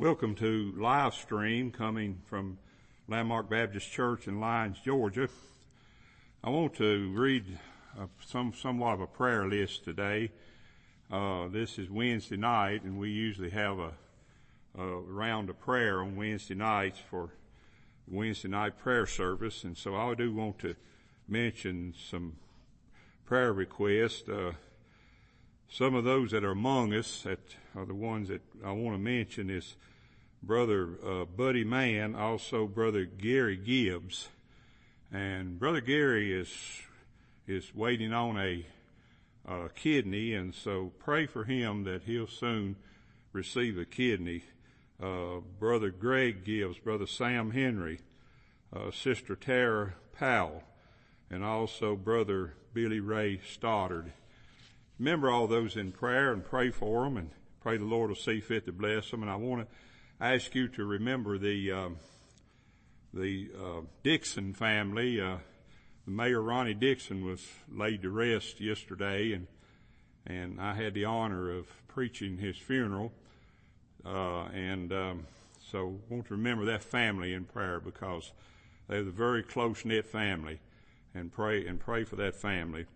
Welcome to live stream coming from Landmark Baptist Church in Lyons, Georgia. I want to read uh, some somewhat of a prayer list today. Uh, this is Wednesday night, and we usually have a, a round of prayer on Wednesday nights for Wednesday night prayer service, and so I do want to mention some prayer requests. Uh, some of those that are among us that are the ones that I want to mention is Brother uh, Buddy Mann, also Brother Gary Gibbs. And Brother Gary is, is waiting on a, kidney and so pray for him that he'll soon receive a kidney. Uh, Brother Greg Gibbs, Brother Sam Henry, uh, Sister Tara Powell, and also Brother Billy Ray Stoddard. Remember all those in prayer and pray for them and pray the Lord will see fit to bless them. And I want to ask you to remember the uh, the uh, Dixon family. Uh, Mayor Ronnie Dixon was laid to rest yesterday, and and I had the honor of preaching his funeral. Uh, and um, so, want to remember that family in prayer because they're a very close knit family, and pray and pray for that family.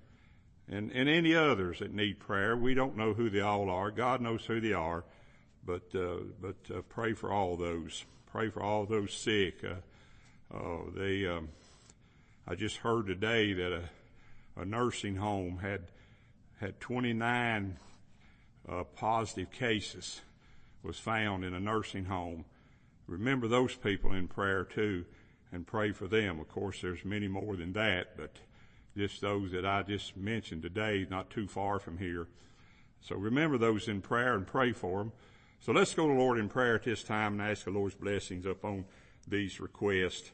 And, and any others that need prayer, we don't know who they all are. God knows who they are but uh, but uh, pray for all those. Pray for all those sick. Uh, they, um, I just heard today that a, a nursing home had had 29 uh, positive cases was found in a nursing home. Remember those people in prayer too, and pray for them. Of course, there's many more than that, but just those that I just mentioned today, not too far from here. So remember those in prayer and pray for them. So let's go to the Lord in prayer at this time and ask the Lord's blessings upon these requests.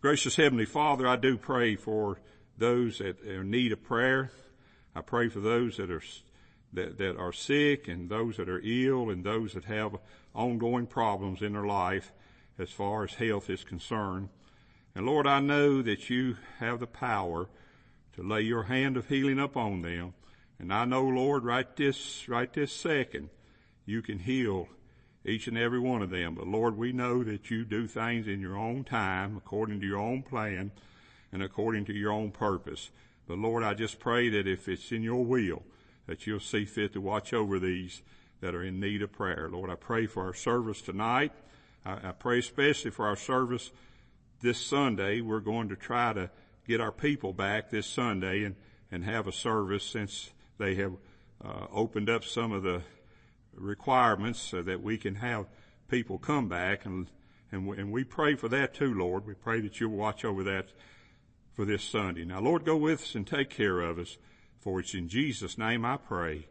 Gracious Heavenly Father, I do pray for those that are in need of prayer. I pray for those that are that, that are sick and those that are ill and those that have ongoing problems in their life as far as health is concerned. And Lord, I know that you have the power to lay your hand of healing upon them. And I know, Lord, right this, right this second, you can heal each and every one of them. But Lord, we know that you do things in your own time, according to your own plan, and according to your own purpose. But Lord, I just pray that if it's in your will, that you'll see fit to watch over these that are in need of prayer. Lord, I pray for our service tonight. I, I pray especially for our service this Sunday. We're going to try to get our people back this Sunday and, and have a service since they have uh, opened up some of the requirements so that we can have people come back and and we, and we pray for that too, Lord. We pray that you'll watch over that for this Sunday. Now, Lord, go with us and take care of us, for it's in Jesus' name I pray.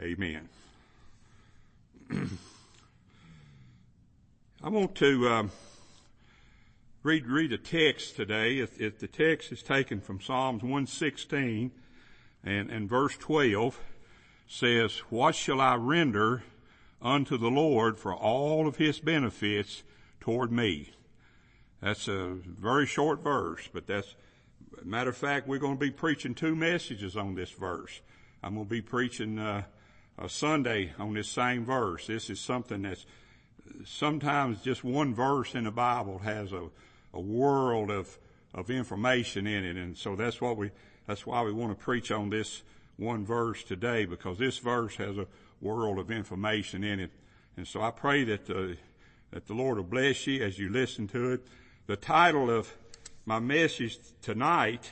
Amen. I want to um, read read a text today. If, if the text is taken from Psalms 116 and, and verse 12 says, what shall I render unto the Lord for all of his benefits toward me? That's a very short verse, but that's, matter of fact, we're going to be preaching two messages on this verse. I'm going to be preaching, uh, a Sunday on this same verse. This is something that's sometimes just one verse in the Bible has a, a world of, of information in it. And so that's what we, that's why we want to preach on this one verse today because this verse has a world of information in it. And so I pray that, uh, that the Lord will bless you as you listen to it. The title of my message tonight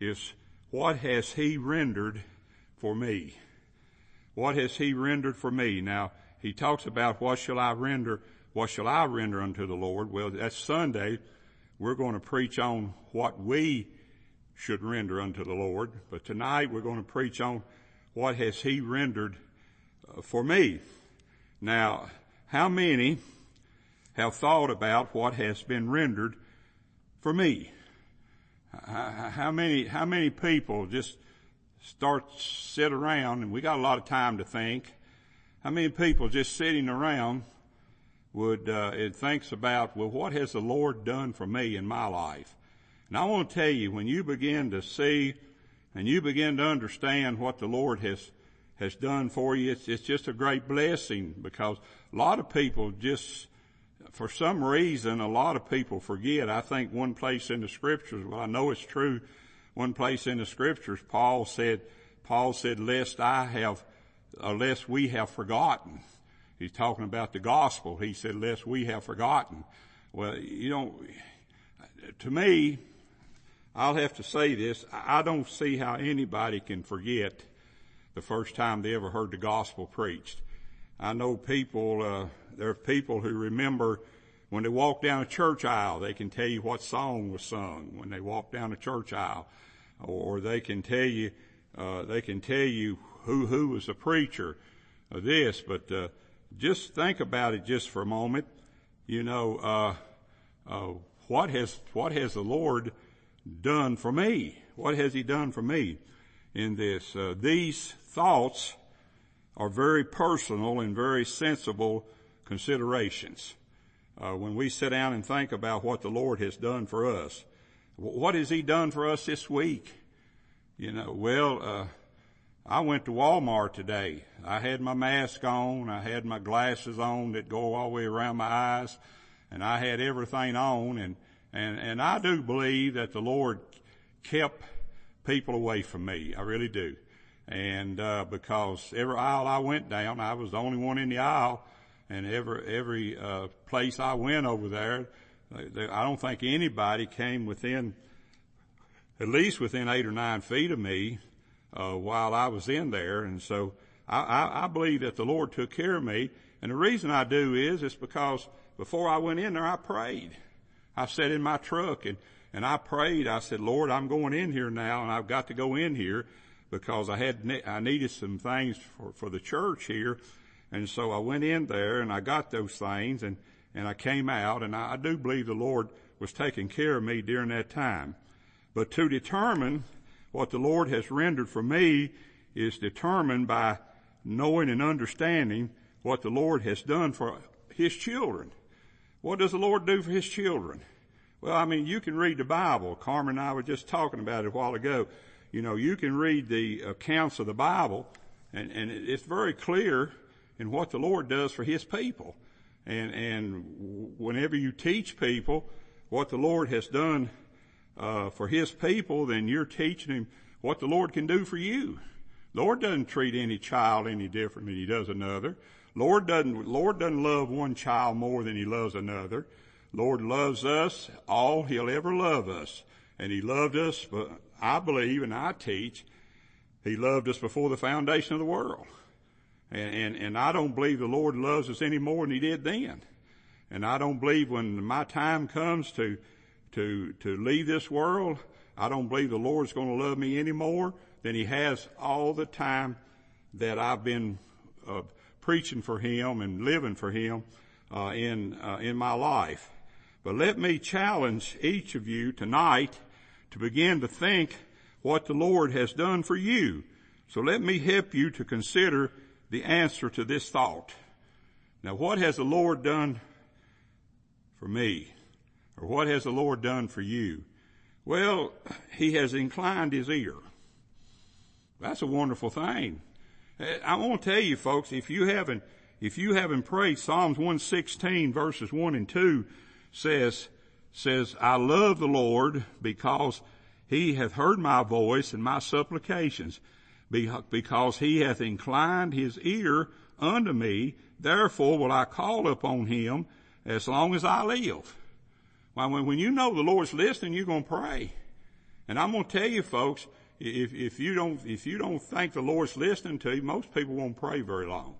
is What Has He Rendered for Me? What has He rendered for me? Now, he talks about what shall I render, what shall I render unto the Lord? Well, that's Sunday. We're going to preach on what we should render unto the Lord. But tonight we're going to preach on what has He rendered uh, for me. Now, how many have thought about what has been rendered for me? How many, how many people just start, sit around, and we got a lot of time to think. How many people just sitting around would, uh, it thinks about, well, what has the Lord done for me in my life? And I want to tell you, when you begin to see and you begin to understand what the Lord has, has done for you. It's, it's just a great blessing because a lot of people just, for some reason, a lot of people forget. I think one place in the scriptures, well, I know it's true. One place in the scriptures, Paul said, Paul said, lest I have, uh, lest we have forgotten. He's talking about the gospel. He said, lest we have forgotten. Well, you know, to me, I'll have to say this. I don't see how anybody can forget the first time they ever heard the gospel preached. I know people, uh, there are people who remember when they walk down a church aisle, they can tell you what song was sung when they walk down a church aisle, or they can tell you, uh, they can tell you who who was the preacher of this. But uh, just think about it just for a moment. You know, uh, uh, what has what has the Lord done for me? What has He done for me in this? Uh, these thoughts are very personal and very sensible considerations. Uh, when we sit down and think about what the Lord has done for us, what has He done for us this week? You know, well, uh, I went to Walmart today. I had my mask on. I had my glasses on that go all the way around my eyes, and I had everything on. And and and I do believe that the Lord kept people away from me. I really do. And uh, because every aisle I went down, I was the only one in the aisle, and every every uh, place I went over there, I don't think anybody came within, at least within eight or nine feet of me, uh, while I was in there. And so I, I, I believe that the Lord took care of me. And the reason I do is, it's because before I went in there, I prayed. I sat in my truck and, and I prayed. I said, Lord, I'm going in here now and I've got to go in here because I had, I needed some things for, for the church here. And so I went in there and I got those things and, and I came out and I, I do believe the Lord was taking care of me during that time. But to determine what the Lord has rendered for me is determined by knowing and understanding what the Lord has done for His children. What does the Lord do for His children? Well, I mean, you can read the Bible. Carmen and I were just talking about it a while ago. You know, you can read the accounts of the Bible and, and it's very clear in what the Lord does for His people. And, and whenever you teach people what the Lord has done uh, for his people, then you're teaching him what the Lord can do for you. The Lord doesn't treat any child any different than he does another. Lord doesn't, Lord doesn't love one child more than he loves another. Lord loves us all he'll ever love us. And he loved us, but I believe and I teach, he loved us before the foundation of the world. And, and, and I don't believe the Lord loves us any more than he did then. And I don't believe when my time comes to to, to leave this world, I don't believe the Lord's going to love me any more than He has all the time that I've been uh, preaching for Him and living for Him uh, in uh, in my life. But let me challenge each of you tonight to begin to think what the Lord has done for you. So let me help you to consider the answer to this thought. Now, what has the Lord done for me? Or what has the Lord done for you? Well, He has inclined His ear. That's a wonderful thing. Uh, I want to tell you folks, if you haven't, if you haven't prayed, Psalms 116 verses 1 and 2 says, says, I love the Lord because He hath heard my voice and my supplications, because He hath inclined His ear unto me, therefore will I call upon Him as long as I live. Well, when you know the Lord's listening, you're going to pray. And I'm going to tell you folks, if, if you don't, if you don't think the Lord's listening to you, most people won't pray very long.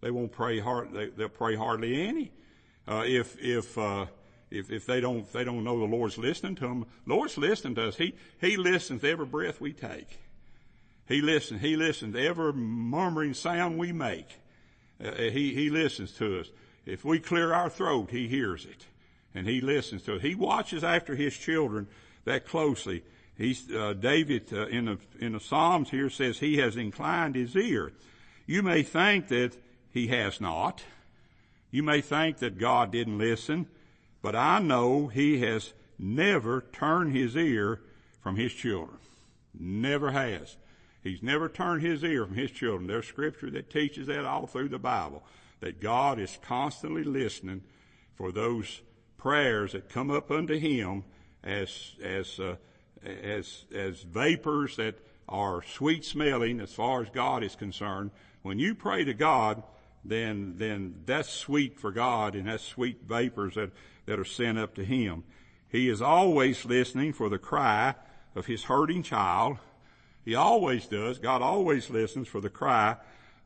They won't pray hard, they, will pray hardly any. Uh, if, if, uh, if, if they don't, if they don't know the Lord's listening to them, Lord's listening to us. He, He listens to every breath we take. He listens, He listens to every murmuring sound we make. Uh, he, He listens to us. If we clear our throat, He hears it and he listens to it. He watches after his children that closely. He's, uh, David uh, in the in the Psalms here says he has inclined his ear. You may think that he has not. You may think that God didn't listen, but I know he has never turned his ear from his children. Never has. He's never turned his ear from his children. There's scripture that teaches that all through the Bible, that God is constantly listening for those prayers that come up unto him as, as, uh, as, as vapors that are sweet smelling as far as God is concerned. When you pray to God, then, then that's sweet for God and that's sweet vapors that, that are sent up to Him. He is always listening for the cry of His hurting child. He always does. God always listens for the cry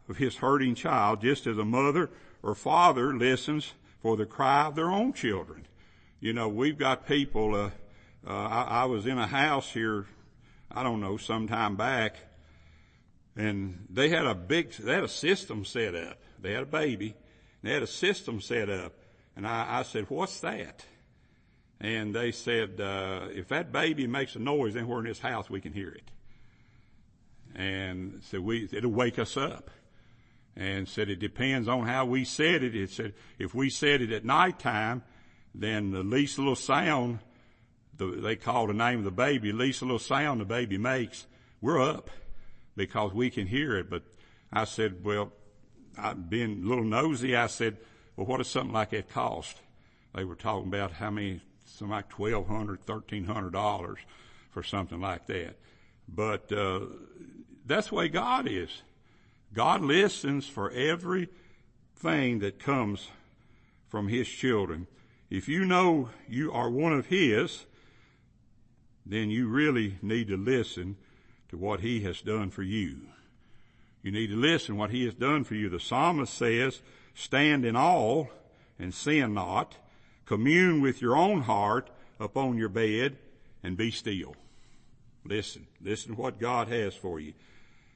of His hurting child, just as a mother or father listens for the cry of their own children. You know, we've got people, uh, uh, I, I was in a house here, I don't know, some time back, and they had a big, they had a system set up. They had a baby, they had a system set up. And I, I said, what's that? And they said, uh, if that baby makes a noise anywhere in this house, we can hear it. And so we, it'll wake us up. And said it depends on how we said it. It said if we said it at nighttime, then the least little sound, the, they call the name of the baby, at least a little sound the baby makes, we're up because we can hear it. But I said, well, I, being a little nosy, I said, well, what does something like that cost? They were talking about how many, something like twelve hundred, thirteen hundred dollars for something like that. But uh, that's the way God is. God listens for everything that comes from His children. If you know you are one of His, then you really need to listen to what He has done for you. You need to listen what He has done for you. The psalmist says, stand in awe and sin not. Commune with your own heart upon your bed and be still. Listen. Listen to what God has for you.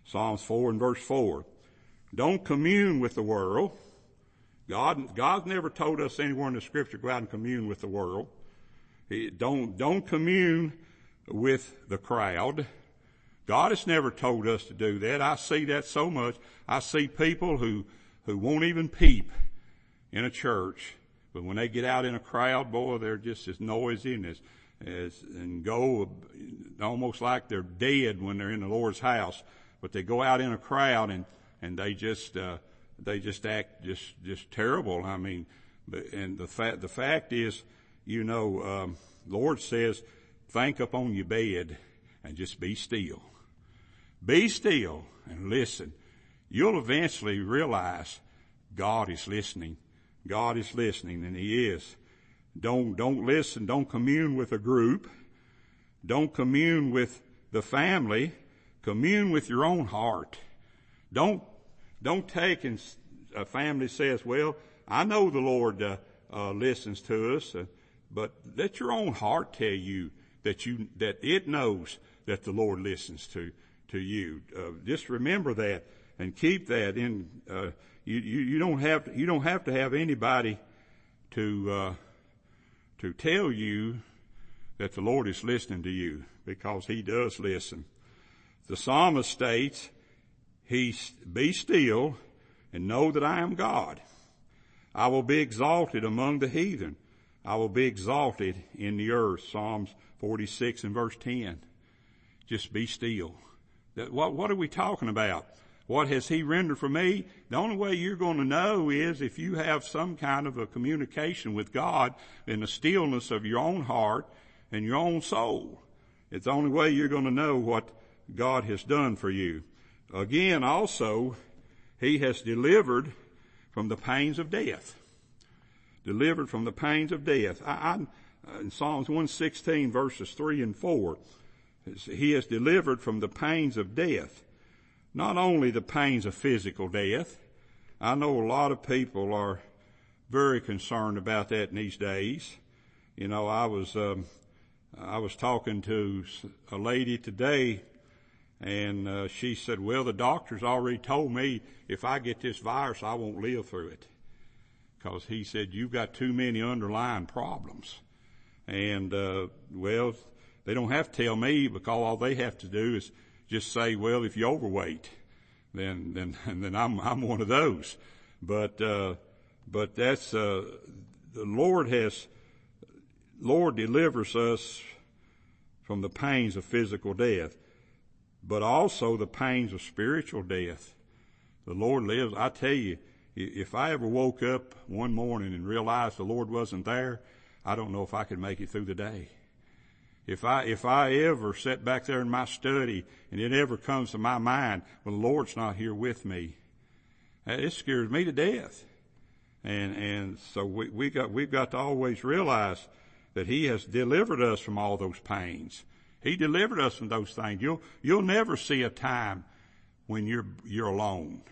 Psalms 4 and verse 4. Don't commune with the world God, God's never told us anywhere in the scripture go out and commune with the world. Don't, don't commune with the crowd. God has never told us to do that. I see that so much. I see people who, who won't even peep in a church, but when they get out in a crowd, boy, they're just as noisy and as, as, and go almost like they're dead when they're in the Lord's house. But they go out in a crowd and, and they just, uh, they just act just just terrible. I mean, but and the fact the fact is, you know, um, Lord says, think up on your bed and just be still. Be still and listen. You'll eventually realize God is listening. God is listening and He is. Don't, don't listen. Don't commune with a group. Don't commune with the family. Commune with your own heart. Don't don't take and a family says, well, I know the Lord uh, uh, listens to us, uh, but let your own heart tell you that you that it knows that the Lord listens to to you. Uh, just remember that and keep that in. Uh, you, you you don't have to, you don't have to have anybody to uh, to tell you that the Lord is listening to you because He does listen. The psalmist states, "He be still and know that I am God. I will be exalted among the heathen. I will be exalted in the earth. Psalms 46 and verse 10. Just be still. What, what are we talking about? What has he rendered for me? The only way you're going to know is if you have some kind of a communication with God in the stillness of your own heart and your own soul. It's the only way you're going to know what God has done for you. Again, also, he has delivered from the pains of death. Delivered from the pains of death. I, I, in Psalms 116 verses 3 and 4, he is delivered from the pains of death. Not only the pains of physical death. I know a lot of people are very concerned about that in these days. You know, I was, um, I was talking to a lady today and uh, she said, well, the doctor's already told me if I get this virus, I won't live through it. Because he said, you've got too many underlying problems. And, uh, well, they don't have to tell me because all they have to do is just say, well, if you're overweight, then, then, then I'm, I'm one of those. But, uh, but that's, uh, the Lord has, Lord delivers us from the pains of physical death. but also the pains of spiritual death. The Lord lives. I tell you, if I ever woke up one morning and realized the Lord wasn't there, I don't know if I could make it through the day. If I, if I ever sit back there in my study and it ever comes to my mind, well, the Lord's not here with me, eh, it scares me to death. And, and so we, we got, we've got to always realize that He has delivered us from all those pains. He delivered us from those things. You'll, you'll never see a time when you're, you're alone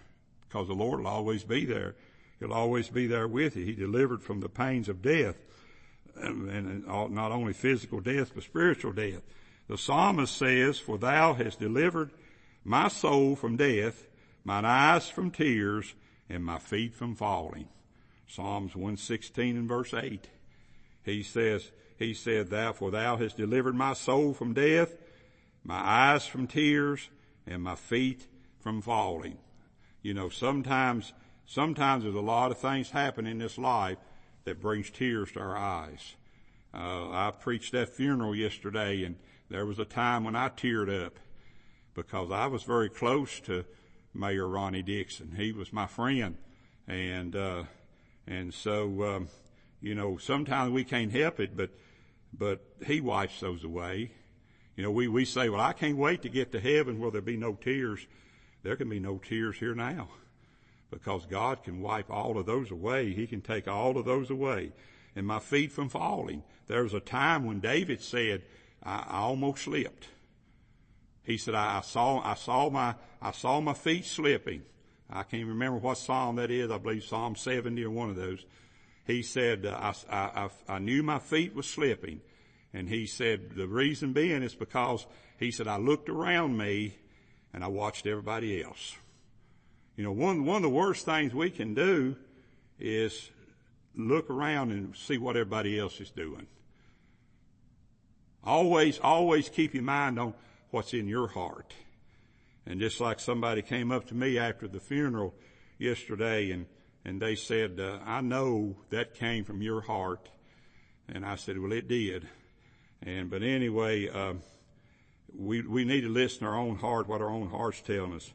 because the Lord will always be there. He'll always be there with you. He delivered from the pains of death and not only physical death, but spiritual death. The psalmist says, for thou hast delivered my soul from death, mine eyes from tears, and my feet from falling. Psalms 116 and verse 8. He says, he said, thou, for thou hast delivered my soul from death, my eyes from tears, and my feet from falling. You know, sometimes, sometimes there's a lot of things happen in this life that brings tears to our eyes. Uh, I preached that funeral yesterday and there was a time when I teared up because I was very close to Mayor Ronnie Dixon. He was my friend and, uh, and so, um, you know, sometimes we can't help it, but, but he wipes those away. You know, we, we say, well, I can't wait to get to heaven where there'll be no tears. There can be no tears here now because God can wipe all of those away. He can take all of those away. And my feet from falling. There was a time when David said, I, I almost slipped. He said, I, I saw, I saw my, I saw my feet slipping. I can't remember what psalm that is. I believe Psalm 70 or one of those. He said, uh, I, I, I knew my feet was slipping. And he said, the reason being is because he said, I looked around me and I watched everybody else. You know, one, one of the worst things we can do is look around and see what everybody else is doing. Always, always keep your mind on what's in your heart. And just like somebody came up to me after the funeral yesterday and, and they said, uh, I know that came from your heart. And I said, well, it did. And, but anyway, uh, we, we need to listen to our own heart, what our own heart's telling us.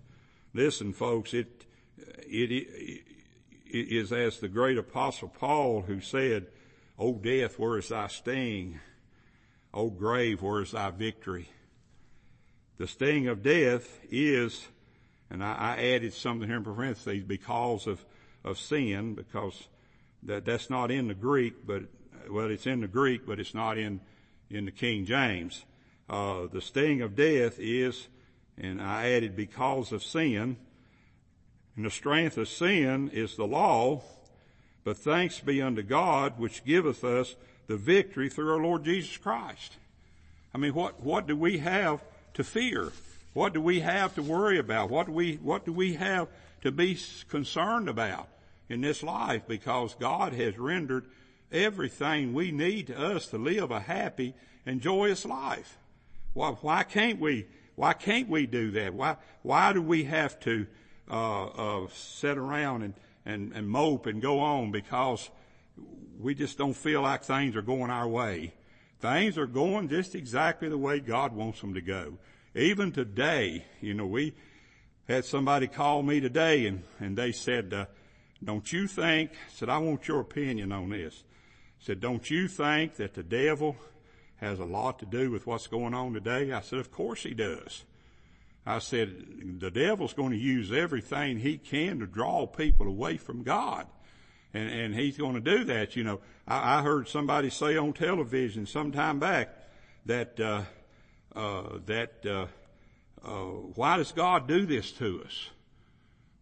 Listen, folks, it, it, it, is as the great apostle Paul who said, O death, where is thy sting? O grave, where is thy victory? The sting of death is, and I, I added something here in parentheses, because of, of sin, because that, that's not in the Greek, but, well, it's in the Greek, but it's not in, in the King James. Uh, the sting of death is, and I added because of sin, and the strength of sin is the law, but thanks be unto God which giveth us the victory through our Lord Jesus Christ. I mean, what, what do we have to fear? What do we have to worry about? What do we, what do we have to be concerned about in this life? Because God has rendered everything we need to us to live a happy and joyous life. Why, why can't we, why can't we do that? Why, why do we have to uh, uh, sit around and, and, and mope and go on because we just don't feel like things are going our way. Things are going just exactly the way God wants them to go. Even today, you know, we had somebody call me today and, and they said, uh, don't you think, said, I want your opinion on this. Said, don't you think that the devil has a lot to do with what's going on today? I said, of course he does. I said, the devil's going to use everything he can to draw people away from God. And, and he's going to do that. You know, I, I heard somebody say on television some time back that, uh, uh, that, uh, uh, why does God do this to us?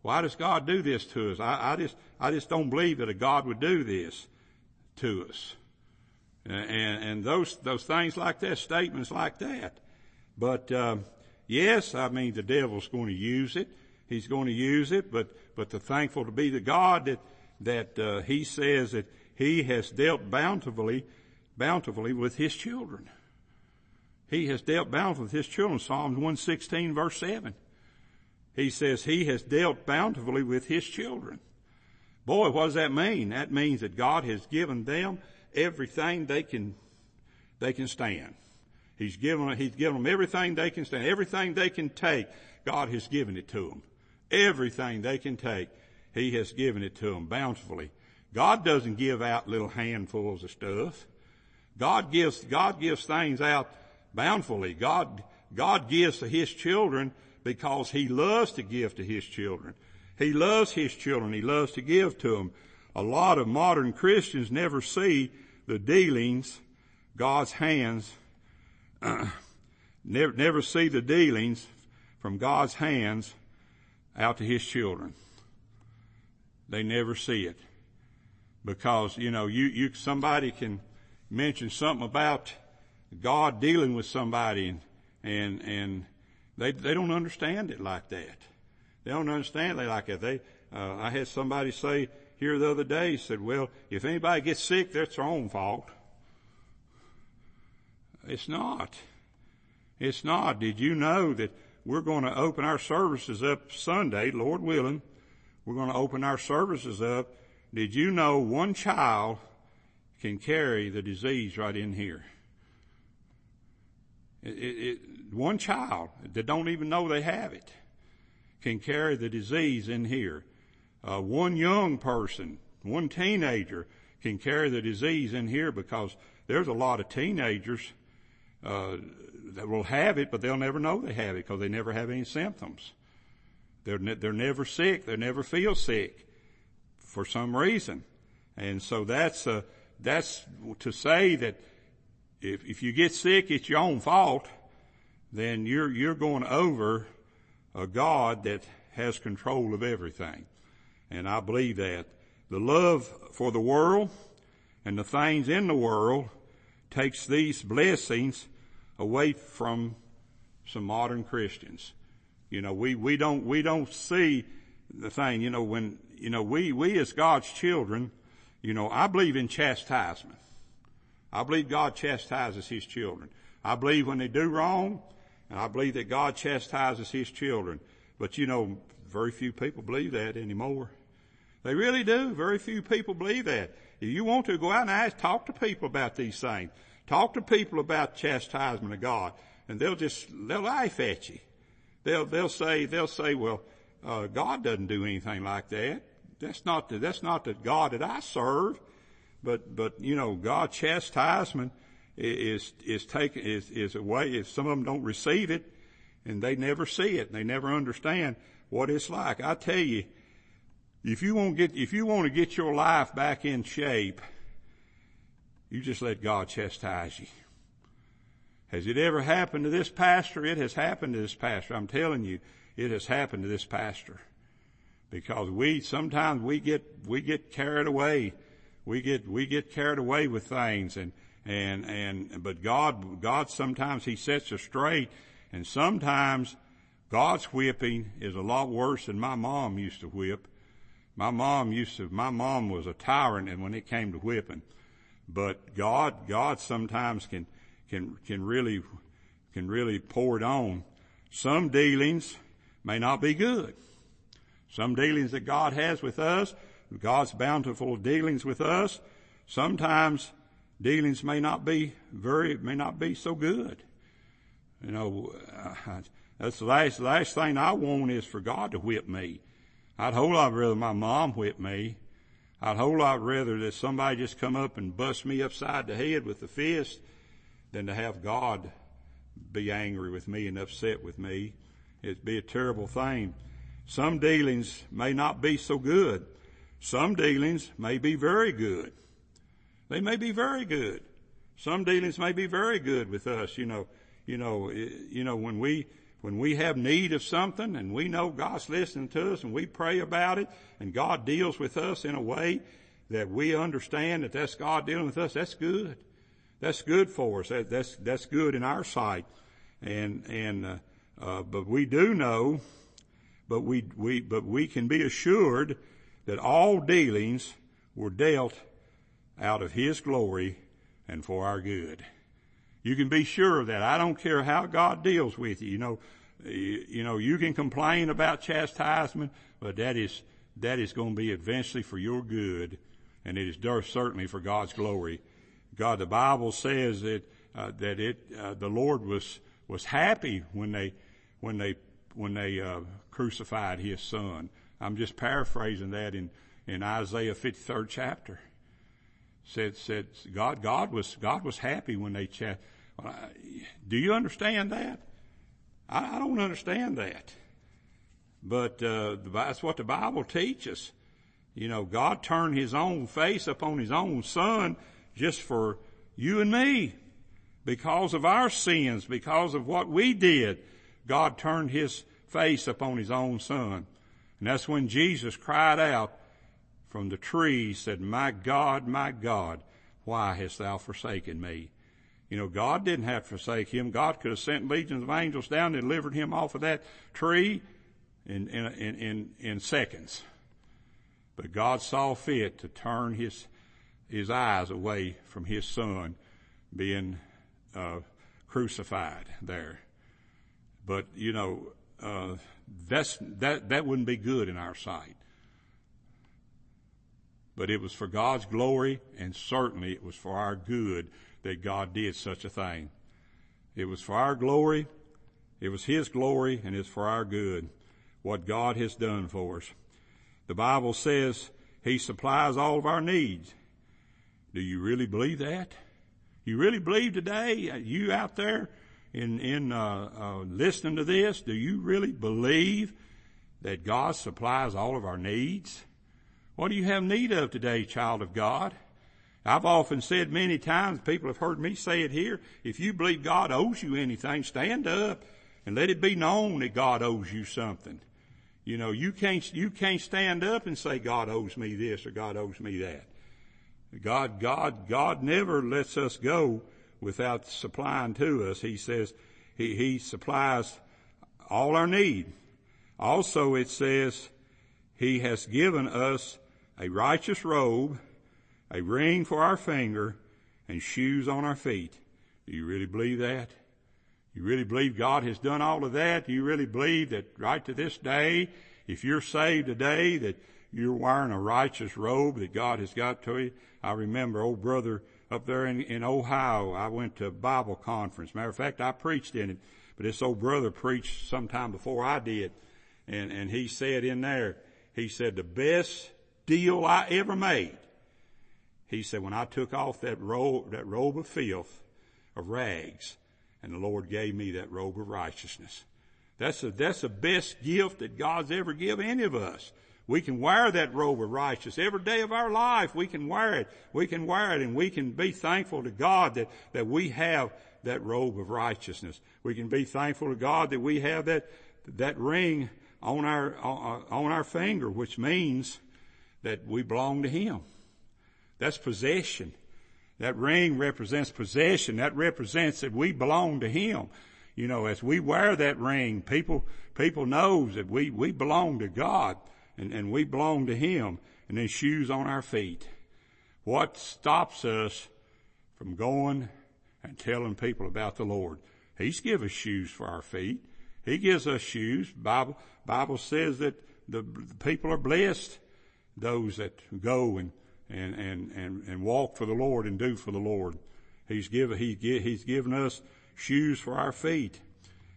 Why does God do this to us? I, I just, I just don't believe that a God would do this to us. And, and those, those things like that, statements like that. But, um, Yes, I mean the devil's going to use it. He's going to use it, but but the thankful to be the God that that uh, He says that He has dealt bountifully, bountifully with His children. He has dealt bountifully with His children. Psalms one sixteen verse seven. He says He has dealt bountifully with His children. Boy, what does that mean? That means that God has given them everything they can they can stand. He's given, he's given them everything they can stand, everything they can take. God has given it to them. Everything they can take, He has given it to them bountifully. God doesn't give out little handfuls of stuff. God gives, God gives things out bountifully. God, God gives to His children because He loves to give to His children. He loves His children. He loves to give to them. A lot of modern Christians never see the dealings, God's hands, never, never see the dealings from God's hands out to His children. They never see it. Because, you know, you, you, somebody can mention something about God dealing with somebody and, and, and they, they don't understand it like that. They don't understand it like that. They, uh, I had somebody say here the other day, said, well, if anybody gets sick, that's their own fault. It's not. It's not. Did you know that we're going to open our services up Sunday, Lord willing? We're going to open our services up. Did you know one child can carry the disease right in here? It, it, it, one child that don't even know they have it can carry the disease in here. Uh, one young person, one teenager can carry the disease in here because there's a lot of teenagers uh, that will have it, but they'll never know they have it because they never have any symptoms. They're ne- they're never sick. They never feel sick for some reason, and so that's uh, that's to say that if if you get sick, it's your own fault. Then you're you're going over a God that has control of everything, and I believe that the love for the world and the things in the world takes these blessings away from some modern Christians. You know, we, we don't, we don't see the thing, you know, when, you know, we, we as God's children, you know, I believe in chastisement. I believe God chastises His children. I believe when they do wrong, and I believe that God chastises His children. But you know, very few people believe that anymore. They really do. Very few people believe that. If you want to go out and ask, talk to people about these things. Talk to people about chastisement of God, and they'll just they'll laugh at you. They'll they'll say they'll say, well, uh, God doesn't do anything like that. That's not the that's not the God that I serve. But but you know, God chastisement is is taken is is a way. If some of them don't receive it, and they never see it, and they never understand what it's like. I tell you, if you want get if you want to get your life back in shape you just let God chastise you. Has it ever happened to this pastor? It has happened to this pastor. I'm telling you, it has happened to this pastor. Because we, sometimes we get, we get carried away. We get, we get carried away with things and, and, and, but God, God sometimes He sets us straight and sometimes God's whipping is a lot worse than my mom used to whip. My mom used to, my mom was a tyrant and when it came to whipping. But God, God sometimes can, can, can really, can really pour it on. Some dealings may not be good. Some dealings that God has with us, God's bountiful dealings with us, sometimes dealings may not be very, may not be so good. You know, uh, that's the last, last thing I want is for God to whip me. I'd whole lot rather my mom whip me I'd whole lot rather that somebody just come up and bust me upside the head with a fist than to have God be angry with me and upset with me. It'd be a terrible thing. Some dealings may not be so good. Some dealings may be very good. They may be very good. Some dealings may be very good with us, you know, you know, you know, when we, when we have need of something and we know God's listening to us and we pray about it and God deals with us in a way that we understand that that's God dealing with us, that's good. That's good for us. That, that's, that's good in our sight. And, and, uh, uh, but we do know, but we, we, but we can be assured that all dealings were dealt out of His glory and for our good. You can be sure of that. I don't care how God deals with you. You know, you, know, you can complain about chastisement, but that is, that is going to be eventually for your good, and it is certainly for God's glory. God, the Bible says that, uh, that it uh, the Lord was was happy when they when they when they uh, crucified His Son. I'm just paraphrasing that in in Isaiah 53rd chapter. Said said God God was God was happy when they chat. Do you understand that? I, I don't understand that. But uh, that's what the Bible teaches. You know, God turned His own face upon His own Son just for you and me. Because of our sins, because of what we did, God turned His face upon His own Son. And that's when Jesus cried out from the tree, said, My God, my God, why hast thou forsaken me? You know, God didn't have to forsake him. God could have sent legions of angels down and delivered him off of that tree in, in, in, in, seconds. But God saw fit to turn his, his eyes away from his son being uh, crucified there. But you know, uh, that's that that wouldn't be good in our sight. But it was for God's glory, and certainly it was for our good that God did such a thing. It was for our glory, it was His glory, and it's for our good what God has done for us. The Bible says He supplies all of our needs. Do you really believe that? You really believe today, uh, you out there in, in, uh, uh, listening to this, do you really believe that God supplies all of our needs? What do you have need of today, child of God? I've often said many times, people have heard me say it here, if you believe God owes you anything, stand up and let it be known that God owes you something. You know, you can't, you can't stand up and say God owes me this or God owes me that. God, God, God never lets us go without supplying to us. He says He, He supplies all our need. Also it says He has given us a righteous robe, a ring for our finger, and shoes on our feet. Do you really believe that? You really believe God has done all of that? Do you really believe that right to this day, if you're saved today, that you're wearing a righteous robe that God has got to you? I remember old brother up there in, in Ohio. I went to a Bible conference. Matter of fact, I preached in it, but this old brother preached sometime before I did. And, and he said in there, he said, the best deal I ever made. He said, when I took off that robe, that robe of filth, of rags, and the Lord gave me that robe of righteousness. That's the, that's the best gift that God's ever given any of us. We can wear that robe of righteousness every day of our life. We can wear it. We can wear it and we can be thankful to God that, that we have that robe of righteousness. We can be thankful to God that we have that, that ring on our, on our finger, which means that we belong to Him. That's possession. That ring represents possession. That represents that we belong to Him. You know, as we wear that ring, people, people knows that we, we belong to God and, and we belong to Him and then shoes on our feet. What stops us from going and telling people about the Lord? He's given us shoes for our feet. He gives us shoes. Bible, Bible says that the, the people are blessed, those that go and and, and, and, and walk for the Lord and do for the Lord. He's given, he, he's given us shoes for our feet.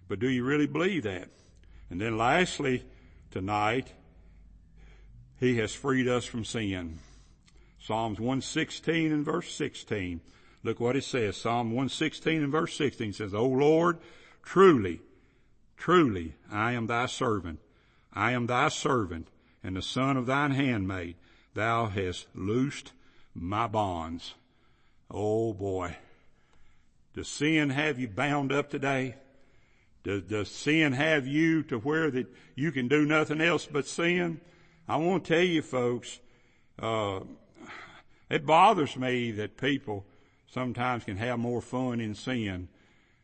But do you really believe that? And then lastly, tonight, he has freed us from sin. Psalms 116 and verse 16. Look what it says. Psalm 116 and verse 16 says, O Lord, truly, truly, I am thy servant. I am thy servant and the son of thine handmaid thou hast loosed my bonds. Oh boy. Does sin have you bound up today? Does, does sin have you to where that you can do nothing else but sin? I want to tell you folks, uh, it bothers me that people sometimes can have more fun in sin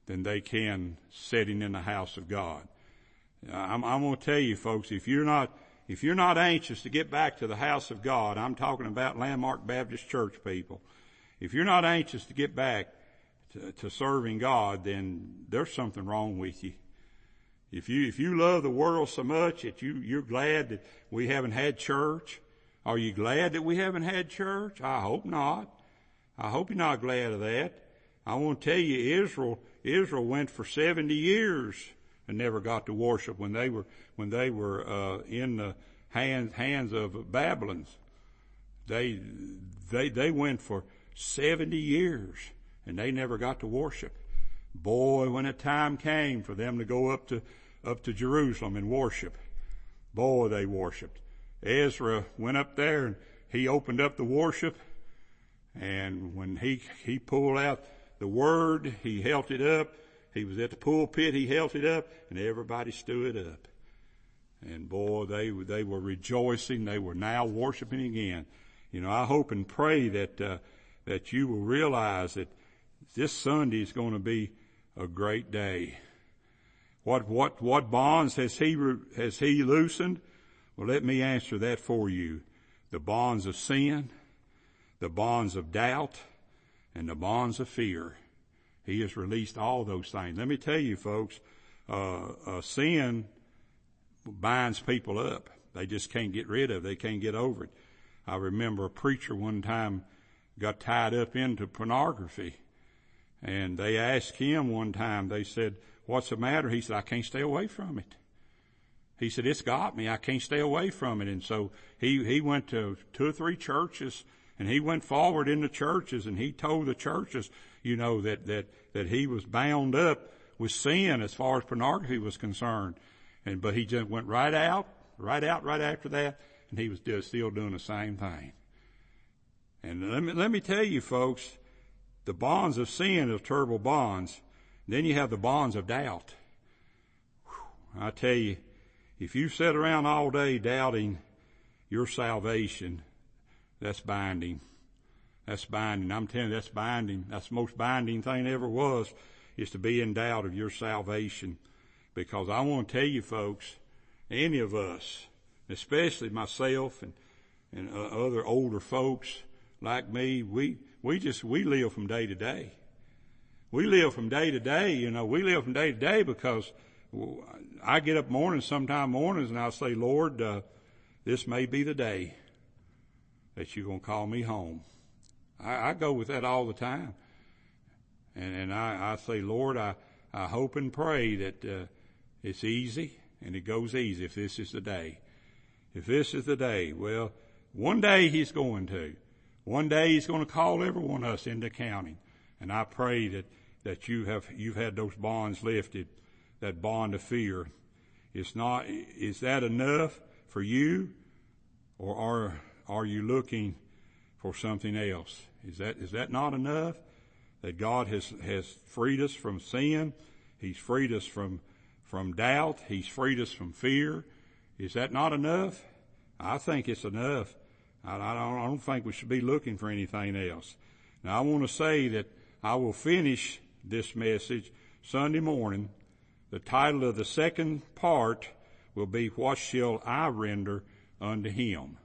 than they can sitting in the house of God. I'm, I'm going to tell you folks, if you're not if you're not anxious to get back to the house of God, I'm talking about Landmark Baptist Church people. If you're not anxious to get back to, to serving God, then there's something wrong with you. If you, if you love the world so much that you, you're glad that we haven't had church, are you glad that we haven't had church? I hope not. I hope you're not glad of that. I want to tell you, Israel, Israel went for 70 years and never got to worship when they were, when they were, uh, in the hands, hands of Babylons. They, they, they went for 70 years and they never got to worship. Boy, when a time came for them to go up to, up to Jerusalem and worship, boy, they worshiped. Ezra went up there and he opened up the worship and when he, he pulled out the word, he held it up. He was at the pulpit, he held it up and everybody stood up. And boy, they, they were rejoicing. They were now worshiping again. You know, I hope and pray that, uh, that you will realize that this Sunday is going to be a great day. What, what, what bonds has he, has he loosened? Well, let me answer that for you. The bonds of sin, the bonds of doubt, and the bonds of fear. He has released all those things. Let me tell you folks, uh, uh, sin binds people up. They just can't get rid of it. They can't get over it. I remember a preacher one time got tied up into pornography and they asked him one time, they said, what's the matter? He said, I can't stay away from it. He said, it's got me. I can't stay away from it. And so he, he went to two or three churches and he went forward in the churches and he told the churches, you know, that, that, that he was bound up with sin as far as pornography was concerned. And, but he just went right out, right out, right after that, and he was just still doing the same thing. And let me, let me tell you folks, the bonds of sin are terrible bonds. Then you have the bonds of doubt. Whew, I tell you, if you sit around all day doubting your salvation, that's binding. That's binding. I'm telling you, that's binding. That's the most binding thing ever was, is to be in doubt of your salvation. Because I want to tell you folks, any of us, especially myself and, and uh, other older folks like me, we, we just, we live from day to day. We live from day to day, you know, we live from day to day because I get up mornings, sometime mornings and I'll say, Lord, uh, this may be the day that you're going to call me home. I, I go with that all the time. And, and I, I say, Lord, I, I hope and pray that, uh, it's easy and it goes easy if this is the day. If this is the day, well, one day he's going to. One day he's going to call every one of us into accounting. And I pray that, that you have, you've had those bonds lifted, that bond of fear. It's not, is that enough for you? Or are, are you looking for something else? Is that, is that not enough? That God has, has freed us from sin. He's freed us from, from doubt. He's freed us from fear. Is that not enough? I think it's enough. I, I, don't, I don't think we should be looking for anything else. Now I want to say that I will finish this message Sunday morning. The title of the second part will be, What shall I render unto him?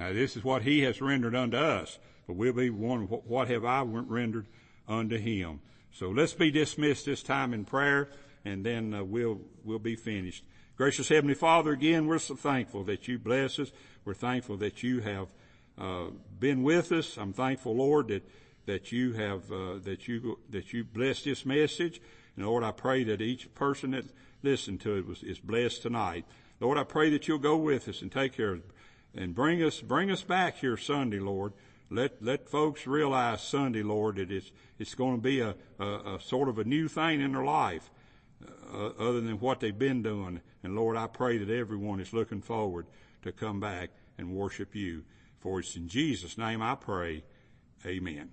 Now this is what he has rendered unto us, but we'll be one, what have I rendered unto him? So let's be dismissed this time in prayer and then uh, we'll, we'll be finished. Gracious Heavenly Father, again, we're so thankful that you bless us. We're thankful that you have uh, been with us. I'm thankful, Lord, that that you have uh, that you that you blessed this message. And Lord, I pray that each person that listened to it was is blessed tonight. Lord, I pray that you'll go with us and take care of and bring us bring us back here Sunday, Lord. Let let folks realize Sunday, Lord, that it's it's going to be a, a, a sort of a new thing in their life, uh, other than what they've been doing. And Lord, I pray that everyone is looking forward to come back and worship you. For it's in Jesus' name I pray. Amen.